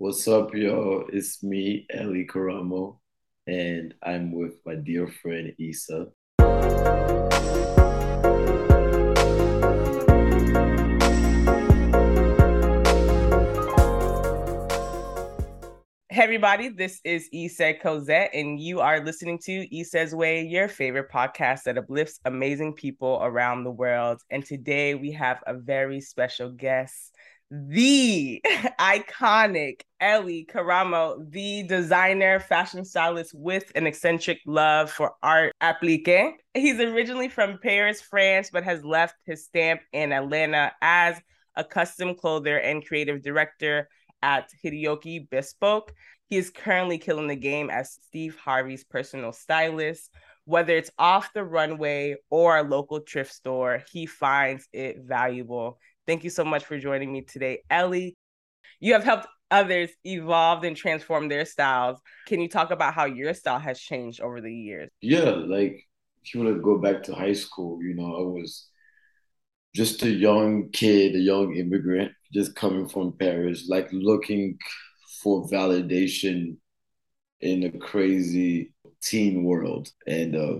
What's up, y'all? It's me, Elly Karamoh, and I'm with my dear friend Issa. Hey, everybody, this is Issa Cosette, and you are listening to Issa's Way, your favorite podcast that uplifts amazing people around the world. And today we have a very special guest the iconic Elly Karamoh, the designer, fashion stylist with an eccentric love for art applique. He's originally from Paris, France, but has left his stamp in Atlanta as a custom clothier and creative director at Hideoki Bespoke. He is currently killing the game as Steve Harvey's personal stylist. Whether it's off the runway or a local thrift store, he finds it valuable. Thank you so much for joining me today, Elly. You have helped others evolve and transform their styles. Can you talk about how your style has changed over the years? Yeah, like if you want to go back to high school, you know, I was just a young kid, a young immigrant, just coming from Paris, like looking for validation in a crazy teen world. And uh,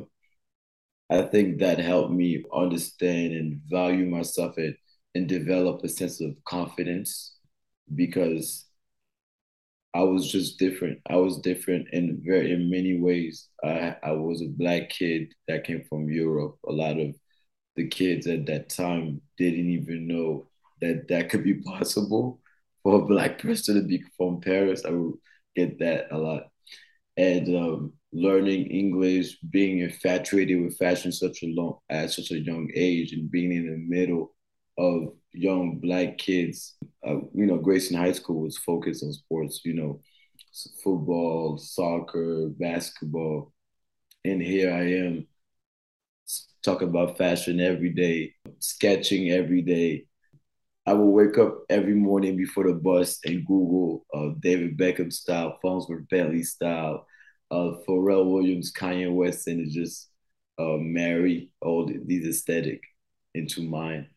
I think that helped me understand and value myself and and develop a sense of confidence because I was just different. I was different in very in many ways. I I was a black kid that came from Europe. A lot of the kids at that time didn't even know that that could be possible for a black person to be from Paris. I would get that a lot, and um, learning English, being infatuated with fashion such a long at such a young age, and being in the middle of young black kids. Uh, you know, Grayson High School was focused on sports. You know, football, soccer, basketball, and here I am talking about fashion every day, sketching every day. I will wake up every morning before the bus and Google uh, David Beckham style, Farnsworth Bentley style, uh, Pharrell Williams, Kanye West, and just uh, marry all these aesthetic into mine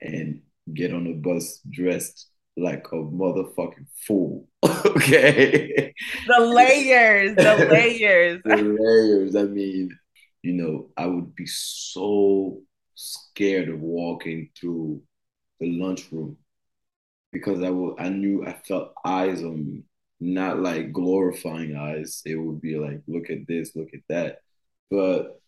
and get on the bus dressed like a motherfucking fool. okay. The layers, the layers. the layers. I mean, you know, I would be so scared of walking through the lunchroom because I will I knew I felt eyes on me, not like glorifying eyes. It would be like, look at this, look at that. But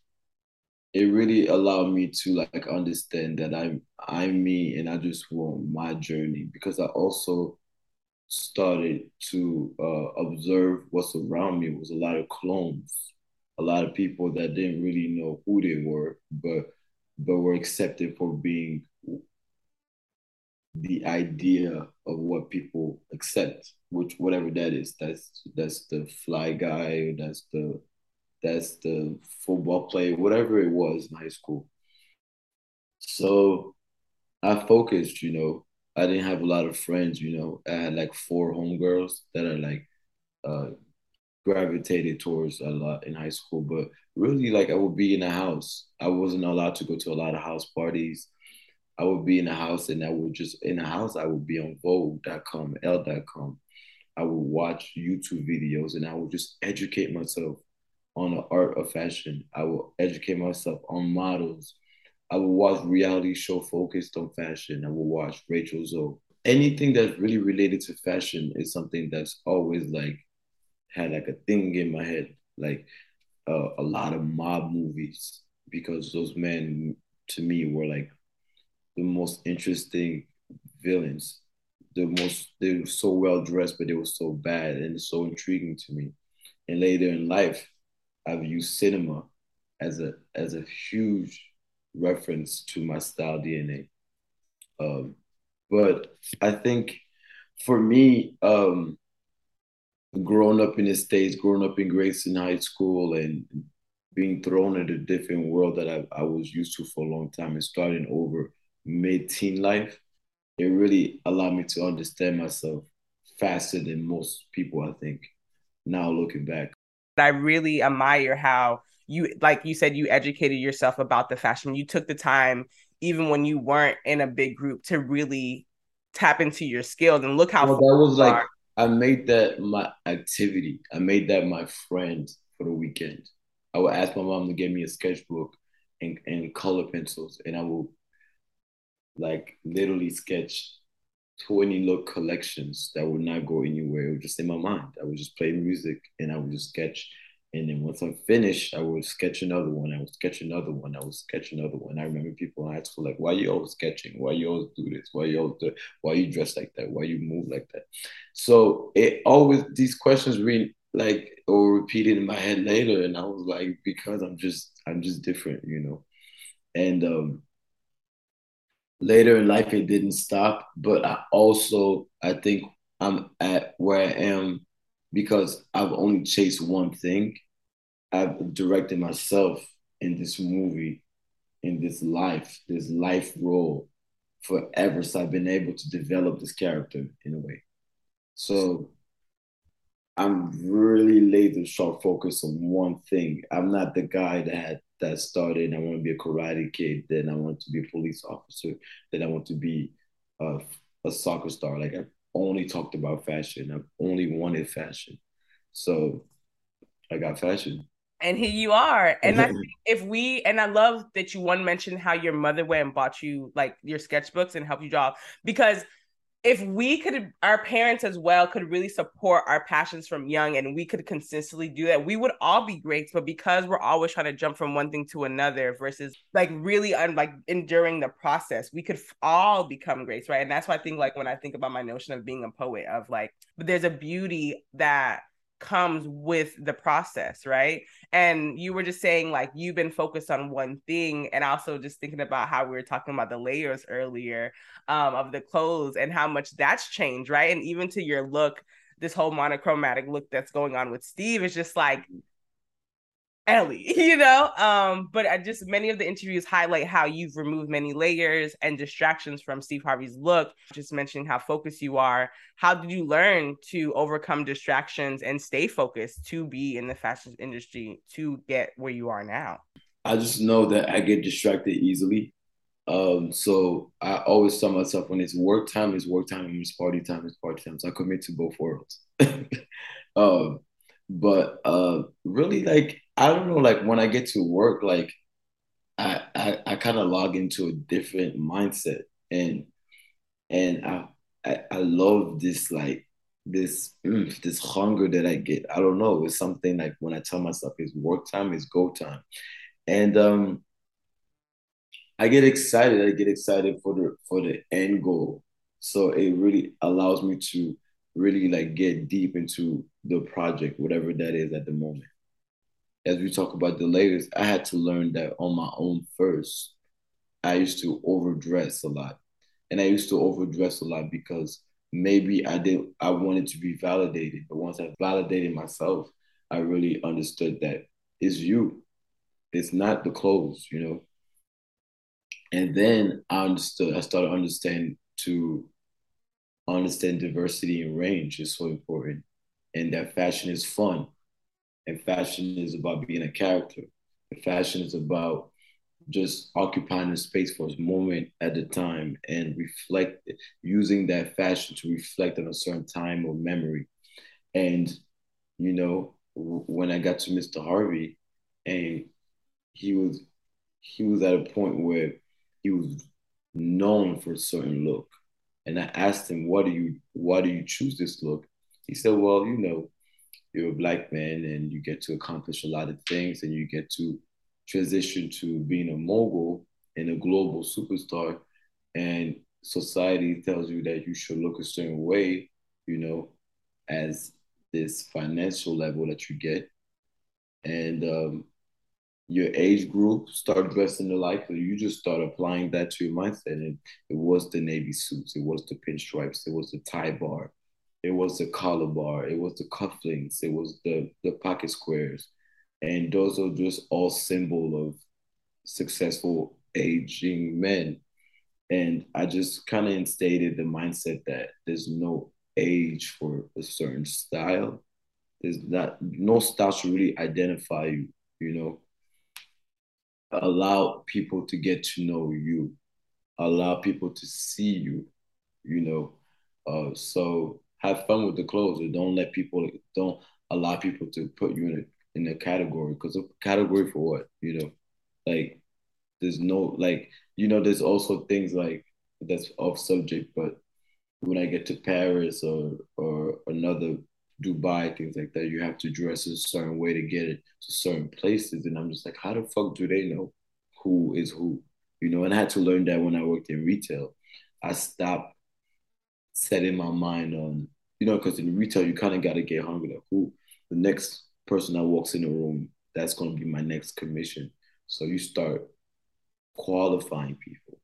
it really allowed me to like understand that I'm I'm me and I just want my journey because I also started to uh, observe what's around me it was a lot of clones, a lot of people that didn't really know who they were, but but were accepted for being the idea of what people accept, which whatever that is. That's that's the fly guy, that's the that's the football player, whatever it was in high school. So I focused, you know. I didn't have a lot of friends, you know. I had like four homegirls that I like uh gravitated towards a lot in high school. But really like I would be in the house. I wasn't allowed to go to a lot of house parties. I would be in the house and I would just in the house I would be on Vogue.com, Elle.com. I would watch YouTube videos and I would just educate myself on the art of fashion. I will educate myself on models. I will watch reality show focused on fashion. I will watch Rachel Zoe. Anything that's really related to fashion is something that's always like had like a thing in my head, like uh, a lot of mob movies, because those men to me were like the most interesting villains. The most they were so well dressed, but they were so bad and so intriguing to me. And later in life, I've used cinema as a as a huge reference to my style DNA. Um, but I think for me, um, growing up in the States, growing up in Grayson High School and being thrown in a different world that I, I was used to for a long time and starting over mid-teen life, it really allowed me to understand myself faster than most people, I think, now looking back. I really admire how you, like you said, you educated yourself about the fashion. You took the time, even when you weren't in a big group, to really tap into your skills and look how well, that was like I made that my activity. I made that my friend for the weekend. I would ask my mom to get me a sketchbook and, and color pencils, and I will like literally sketch 20 look collections that would not go anywhere. It would just in my mind. I would just play music and I would just sketch. And then once I'm finished, I would sketch another one. I would sketch another one. I would sketch another one. I remember people in high school like, why you always sketching? Why you always do this? Why you always do why you dress like that? Why you move like that? So it always these questions really like or repeated in my head later. And I was like, because I'm just I'm just different, you know. And um later in life it didn't stop but i also i think i'm at where i am because i've only chased one thing. I've directed myself in this movie in this life this life role forever. So i've been able to develop this character in a way. So i'm really laser sharp focused on one thing. I'm not the guy that that started. I want to be a karate kid. Then I want to be a police officer. Then I want to be a, a soccer star. Like I've only talked about fashion. I've only wanted fashion. So I got fashion. And here you are. And I think if we and I love that you one mentioned how your mother went and bought you like your sketchbooks and helped you draw because if we could our parents as well could really support our passions from young and we could consistently do that we would all be great. But because we're always trying to jump from one thing to another versus like really un- like enduring the process we could all become greats right? And that's why i think like when i think about my notion of being a poet of like but there's a beauty that comes with the process, right? And you were just saying like you've been focused on one thing, and also just thinking about how we were talking about the layers earlier um, of the clothes and how much that's changed, right? And even to your look, this whole monochromatic look that's going on with Steve is just like Elly, you know? Um, but I just many of the interviews highlight how you've removed many layers and distractions from Steve Harvey's look, just mentioning how focused you are. How did you learn to overcome distractions and stay focused to be in the fashion industry to get where you are now? I just know that I get distracted easily. Um, so I always tell myself when it's work time, it's work time, and it's party time, it's party time. So I commit to both worlds. um, but uh, really, like I don't know, like when I get to work, like I I, I kind of log into a different mindset, and and I, I I love this like this mm, this hunger that I get. I don't know, it's something like when I tell myself it's work time, it's go time, and um, I get excited. I get excited for the for the end goal. So it really allows me to really like get deep into the project, whatever that is at the moment as we talk about the layers, I had to learn that on my own first. I used to overdress a lot. And I used to overdress a lot because maybe I didn't I wanted to be validated. But once I validated myself, I really understood that it's you. It's not the clothes, you know. And then I understood, I started understanding to understand diversity and range is so important. And that fashion is fun and fashion is about being a character. Fashion is about just occupying the space for a moment at a time and reflect using that fashion to reflect on a certain time or memory. And you know, when I got to Mr. Harvey, and he was he was at a point where he was known for a certain look. And I asked him, "Why do you why do you choose this look?" He said, "Well, you know, you're a black man and you get to accomplish a lot of things and you get to transition to being a mogul and a global superstar and society tells you that you should look a certain way you know as this financial level that you get. And um, your age group start dressing alike so you just start applying that to your mindset. And it was the navy suits it was the pinstripes it was the tie bar it was the collar bar, it was the cufflinks, it was the the pocket squares, and those are just all symbol of successful aging men. And I just kind of instated the mindset that there's no age for a certain style. There's not no style should really identify you, you know. Allow people to get to know you, allow people to see you, you know. Uh, so have fun with the clothes. And don't let people don't allow people to put you in a in a category. Because a category for what? You know like there's no like you know there's also things like that's off subject but when i get to paris or or another dubai things like that you have to dress a certain way to get it to certain places. And i'm just like how the fuck do they know who is who? You know and i had to learn that when i worked in retail. I stopped setting my mind on you know because in retail you kind of got to get hungry like who the next person that walks in the room that's to be my next commission so you start qualifying people.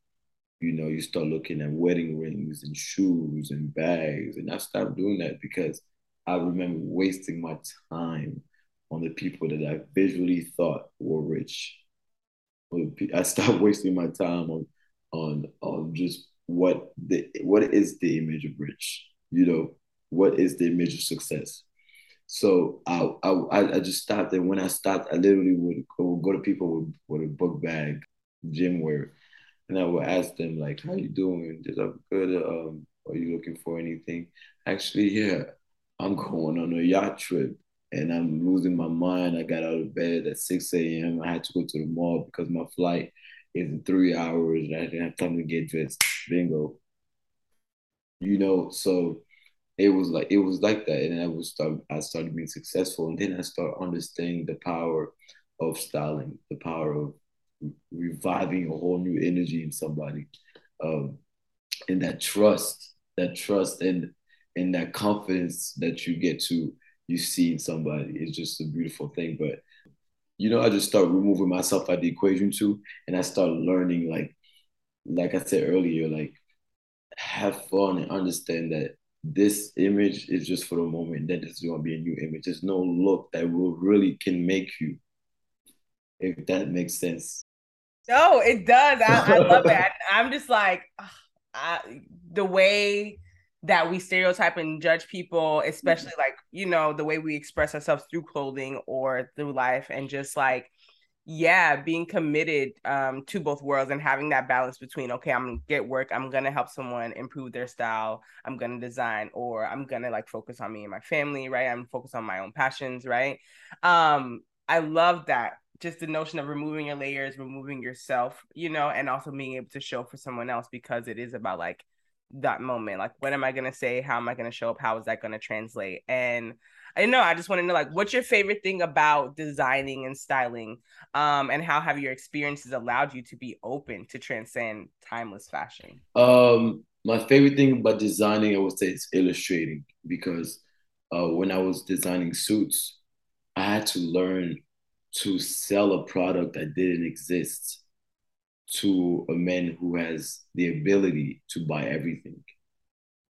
You know, you start looking at wedding rings and shoes and bags. And I stopped doing that because I remember wasting my time on the people that I visually thought were rich. I stopped wasting my time on on on just what the what is the image of rich, you know, what is the image of success. So I I I just stopped, and when I stopped, I literally would go, would go to people with, with a book bag gym wear. And I would ask them like, "How you doing? Is that good? Um, are you looking for anything?" Actually, yeah, I'm going on a yacht trip, and I'm losing my mind. I got out of bed at 6 a.m. I had to go to the mall because my flight is in three hours, and I didn't have time to get dressed. Bingo. You know, so it was like it was like that, and I was start. I started being successful, and then I started understanding the power of styling, the power of reviving a whole new energy in somebody um, and that trust that trust and and that confidence that you get to you see in somebody is just a beautiful thing. But you know i just start removing myself out the equation too. And i start learning like like i said earlier like have fun and understand that this image is just for the moment that is going to be a new image there's no look that will really can make you if that makes sense no, it does. I, I love it. I'm just like ah, I, the way that we stereotype and judge people, especially like you know the way we express ourselves through clothing or through life, and just like yeah, being committed um, to both worlds and having that balance between okay, I'm gonna get work, I'm gonna help someone improve their style, I'm gonna design, or I'm gonna like focus on me and my family, right? I'm focused on my own passions, right? Um, I love that just the notion of removing your layers, removing yourself, you know, and also being able to show for someone else because it is about like that moment. Like, what am I gonna say? How am I gonna show up? How is that gonna translate? And I know I just want to know like what's your favorite thing about designing and styling? Um, and how have your experiences allowed you to be open to transcend timeless fashion? Um, my favorite thing about designing, I would say, is illustrating because uh, when I was designing suits, I had to learn to sell a product that didn't exist to a man who has the ability to buy everything.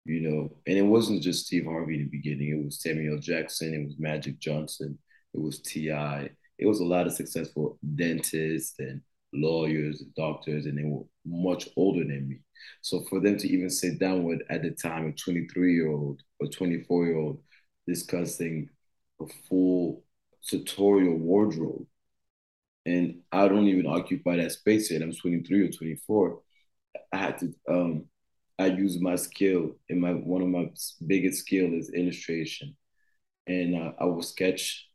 You know, and it wasn't just Steve Harvey in the beginning. It was Samuel Jackson. It was Magic Johnson. It was T.I. It was a lot of successful dentists and lawyers and doctors, and they were much older than me. So for them to even sit down with, at the time, a 23 year old or 24 year old discussing a full sartorial wardrobe. And I don't even occupy that space yet. I'm 23 or 24. I had to um I use my skill and my one of my biggest skill is illustration. And uh, I will sketch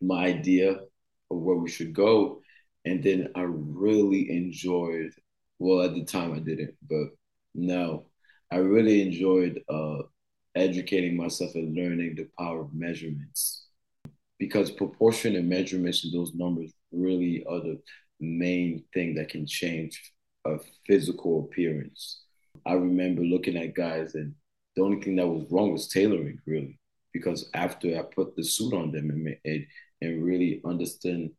my idea of where we should go. And then I really enjoyed, well, at the time I didn't, but now I really enjoyed uh, educating myself and learning the power of measurements because proportion and measurements of those numbers really are the main thing that can change a physical appearance. I remember looking at guys, and the only thing that was wrong was tailoring, really, because after I put the suit on them and, and, and really understand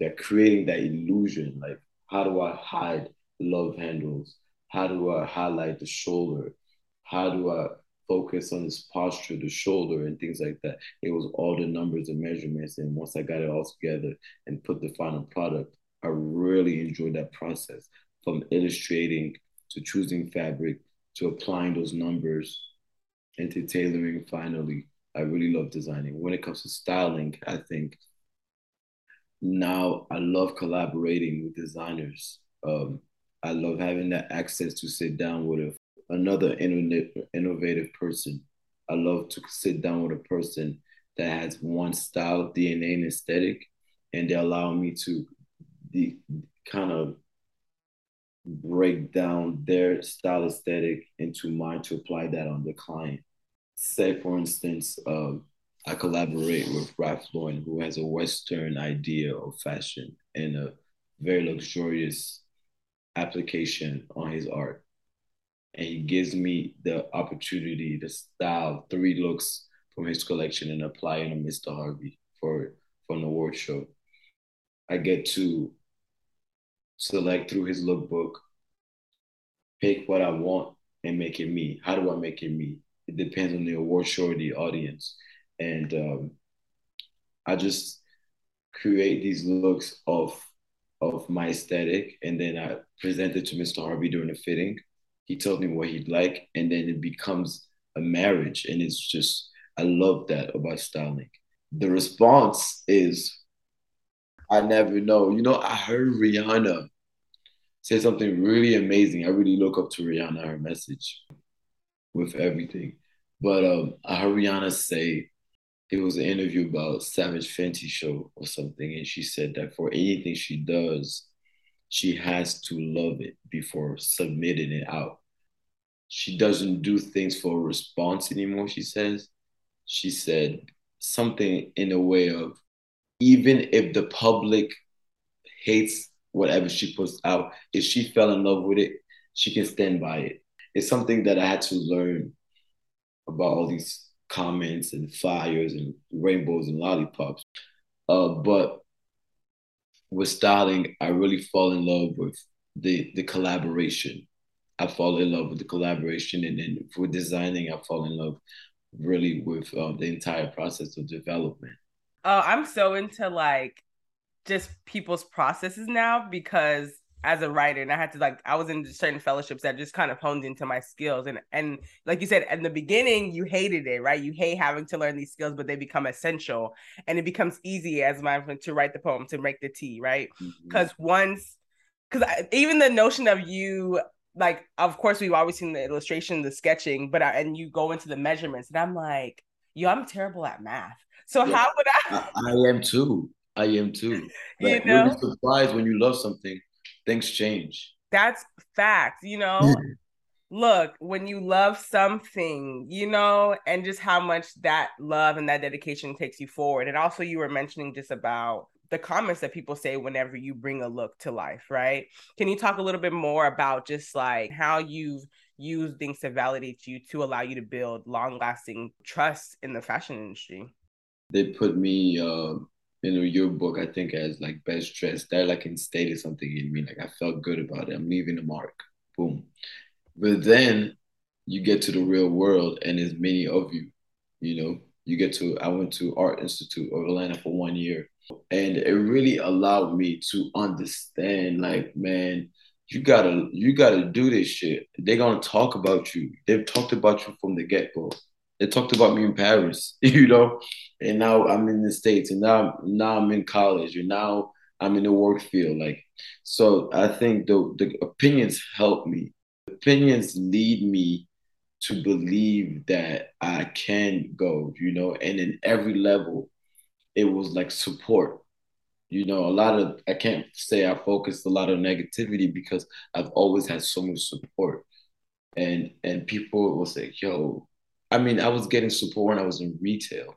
that creating that illusion, like how do I hide the love handles? How do I highlight the shoulder? How do I focus on his posture, the shoulder, and things like that. It was all the numbers and measurements. And once I got it all together and put the final product, I really enjoyed that process from illustrating to choosing fabric to applying those numbers and to tailoring finally. I really love designing. When it comes to styling, I think now I love collaborating with designers. Um, I love having that access to sit down with a another innovative person I love to sit down with a person that has one style, DNA, and aesthetic, and they allow me to the kind of break down their style aesthetic into mine to apply that on the client. Say, for instance, um, I collaborate with Ralph Lauren, who has a Western idea of fashion and a very luxurious application on his art. And he gives me the opportunity to style three looks from his collection and apply it on Mr. Harvey for, for an award show. I get to select through his lookbook, pick what I want and make it me. How do I make it me? It depends on the award show or the audience. And um, I just create these looks of of my aesthetic and then I present it to Mr. Harvey during the fitting. He tells me what he'd like and then it becomes a marriage and it's just I love that about styling. The response is I never know. You know, I heard Rihanna say something really amazing. I really look up to Rihanna, her message with everything. But um, I heard Rihanna say it was an interview about Savage Fenty show or something, and she said that for anything she does, she has to love it before submitting it out. She doesn't do things for a response anymore, she says. She said something in a way of even if the public hates whatever she puts out, if she fell in love with it, she can stand by it. It's something that I had to learn about all these comments and fires and rainbows and lollipops. Uh, but with styling, I really fall in love with the the collaboration. I fall in love with the collaboration, and then for designing, I fall in love really with uh, the entire process of development. Oh, I'm so into like just people's processes now because as a writer and I had to like I was in certain fellowships that just kind of honed into my skills and and like you said in the beginning you hated it right? You hate having to learn these skills but they become essential and it becomes easy as my friend to write the poem to make the tea right? Because mm-hmm. once because even the notion of you like of course we've always seen the illustration the sketching but I, and you go into the measurements and I'm like yo I'm terrible at math so yeah, how would I I, I am too I am too. Like, you know, you're surprised when you love something, things change. That's fact. You know, look, when you love something, you know, and just how much that love and that dedication takes you forward. And also, you were mentioning just about the comments that people say whenever you bring a look to life, right? Can you talk a little bit more about just like how you've used things to validate you to allow you to build long lasting trust in the fashion industry? They put me uh, in a yearbook, I think as like best dressed. That like instated something in me. Like I felt good about it. I'm leaving a mark. Boom. But then you get to the real world and there's many of you, you know. You get to I went to Art Institute of Atlanta for one year. And it really allowed me to understand, like, man, you gotta you gotta do this shit. They're gonna talk about you. They've talked about you from the get-go. They talked about me in Paris, you know, and now I'm in the States, and now now I'm in college, and now I'm in the work field. Like, so I think the the opinions help me. Opinions lead me to believe that I can go, you know, and in every level, it was like support. You know, a lot of I can't say I focused a lot of negativity because I've always had so much support. And and people will say, yo, I mean, I was getting support when I was in retail.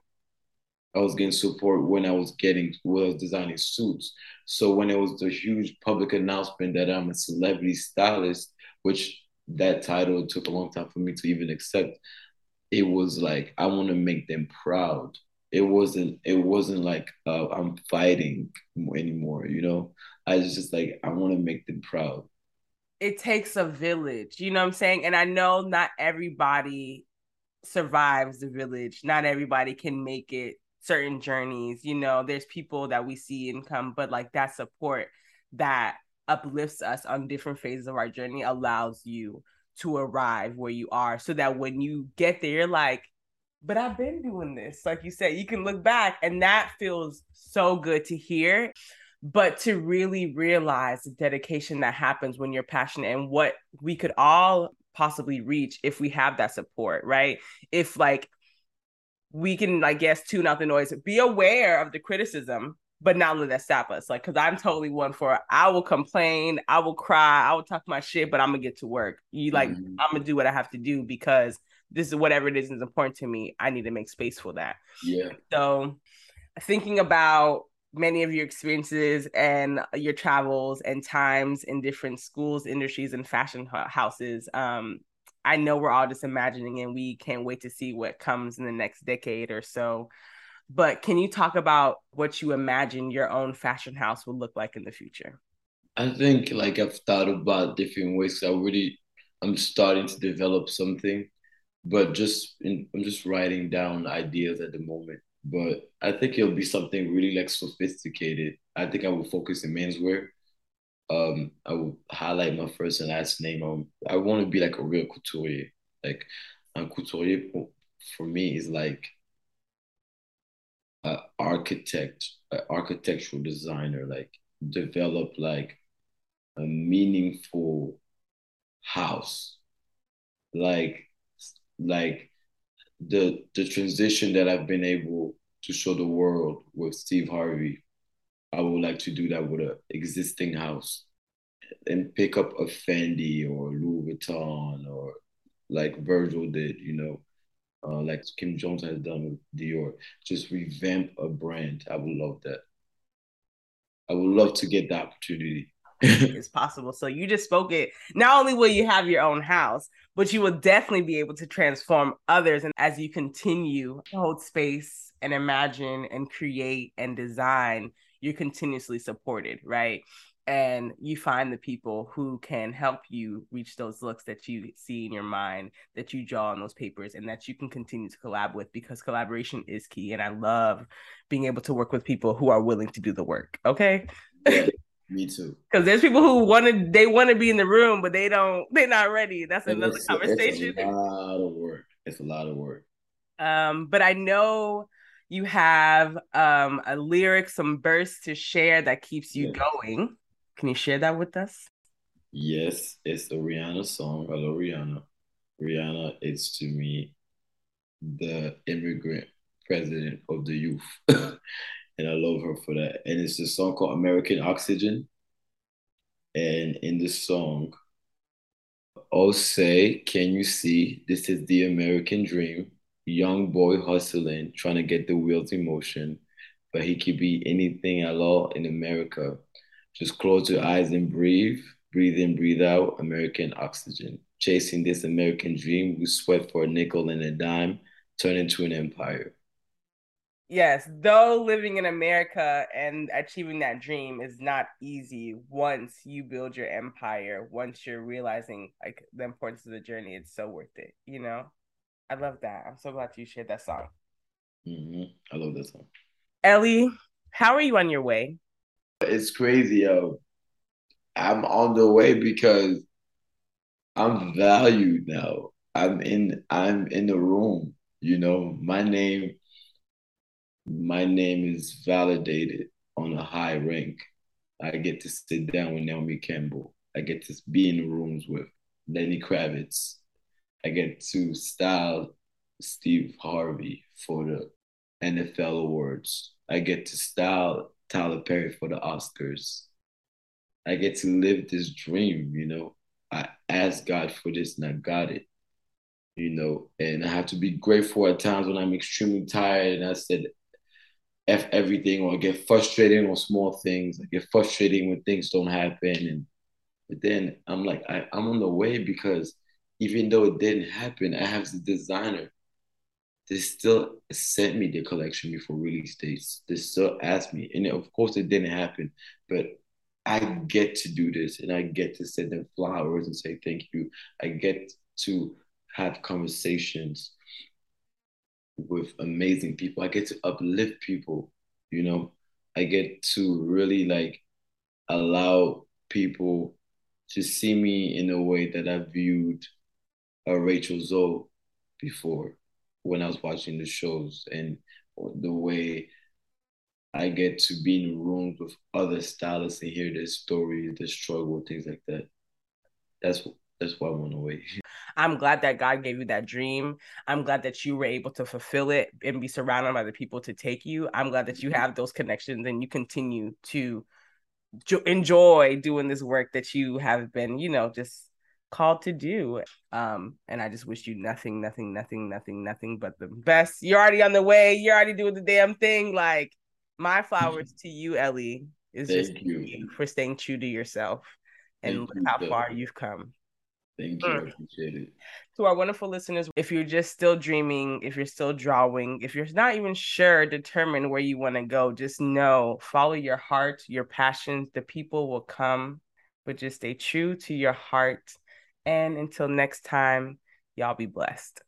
I was getting support when I was getting when I was designing suits. So when it was the huge public announcement that I'm a celebrity stylist, which that title took a long time for me to even accept, it was like I want to make them proud. It wasn't. It wasn't like uh, I'm fighting anymore. You know, I was just like I want to make them proud. It takes a village. You know what I'm saying? And I know not everybody survives the village. Not everybody can make it certain journeys. You know, there's people that we see and come, but like that support that uplifts us on different phases of our journey allows you to arrive where you are so that when you get there, you're like, but I've been doing this. Like you said, you can look back and that feels so good to hear. But to really realize the dedication that happens when you're passionate and what we could all possibly reach if we have that support, right? If like we can, I guess, tune out the noise, be aware of the criticism, but not let that stop us. Like, cause I'm totally one for I will complain, I will cry, I will talk my shit, but I'm gonna get to work. You like, mm-hmm. I'm gonna do what I have to do because this is whatever it is is important to me. I need to make space for that. Yeah. So thinking about many of your experiences and your travels and times in different schools, industries, and fashion houses. Um, I know we're all just imagining and we can't wait to see what comes in the next decade or so. But can you talk about what you imagine your own fashion house will look like in the future? I think like I've thought about different ways. I really I'm starting to develop something, but just in, I'm just writing down ideas at the moment but I think it'll be something really like sophisticated. I think I will focus in menswear. Um, I will highlight my first and last name. I want to be like a real couturier. Like, a couturier for me is like an architect, an architectural designer. Like, develop like a meaningful house. Like, like the the transition that I've been able to show the world with Steve Harvey, I would like to do that with an existing house and pick up a Fendi or Louis Vuitton or like Virgil did, you know, uh, like Kim Jones has done with Dior. Just revamp a brand. I would love that. I would love to get the opportunity. it's possible. So you just spoke it. Not only will you have your own house, but you will definitely be able to transform others. And as you continue to hold space and imagine and create and design, you're continuously supported, right? And you find the people who can help you reach those looks that you see in your mind, that you draw on those papers, and that you can continue to collab with because collaboration is key. And I love being able to work with people who are willing to do the work. Okay. Me too. Because there's people who want to they want to be in the room, but they don't. They're not ready. That's and another it's, conversation. It's a lot of work. It's a lot of work. Um, but I know you have um a lyric, some bursts to share that keeps you yeah. going. Can you share that with us? Yes, it's the Rihanna song. Hello, Rihanna. Rihanna is to me the immigrant president of the youth. and I love her for that. And it's a song called American Oxygen. And in the song, oh say, can you see this is the American dream? Young boy hustling, trying to get the wheels in motion, but he could be anything at all in America. Just close your eyes and breathe, breathe in, breathe out, American oxygen. Chasing this American dream, we sweat for a nickel and a dime, turn into an empire yes, though living in America and achieving that dream is not easy once you build your empire, once you're realizing like the importance of the journey, it's so worth it, you know? I love that. I'm so glad you shared that song. Mm-hmm. I love that song. Elly, how are you on your way? It's crazy, yo. I'm on the way because I'm valued now. I'm in I'm in the room, you know. My name my name is validated on a high rank. I get to sit down with Naomi Campbell. I get to be in rooms with Lenny Kravitz. I get to style Steve Harvey for the NFL awards. I get to style Tyler Perry for the Oscars. I get to live this dream, you know. I asked God for this and I got it, you know. And I have to be grateful at times when I'm extremely tired. And I said, F everything or get frustrated on small things. I get frustrated when things don't happen. And but then I'm like, I, I'm on the way because even though it didn't happen, I have the designer. They still sent me the collection before release dates. They still asked me. And of course it didn't happen. But I get to do this and I get to send them flowers and say thank you. I get to have conversations with amazing people. I get to uplift people, you know. I get to really like allow people to see me in a way that I viewed a Rachel Zoe before when I was watching the shows and the way I get to be in rooms with other stylists and hear their stories, their struggle, things like that. That's that's why I went away. I'm glad that God gave you that dream. I'm glad that you were able to fulfill it and be surrounded by the people to take you. I'm glad that you have those connections and you continue to enjoy doing this work that you have been, you know, just called to do. Um, and I just wish you nothing, nothing, nothing, nothing, nothing but the best. You're already on the way. You're already doing the damn thing. Like my flowers to you, Elly, is Thank just you. for staying true to yourself and Thank you, how far you've come. Thank you. I Mm. appreciate it. To our wonderful listeners, if you're just still dreaming, if you're still drawing, if you're not even sure, determined where you want to go, just know, follow your heart, your passions. The people will come, but just stay true to your heart. And until next time, y'all be blessed.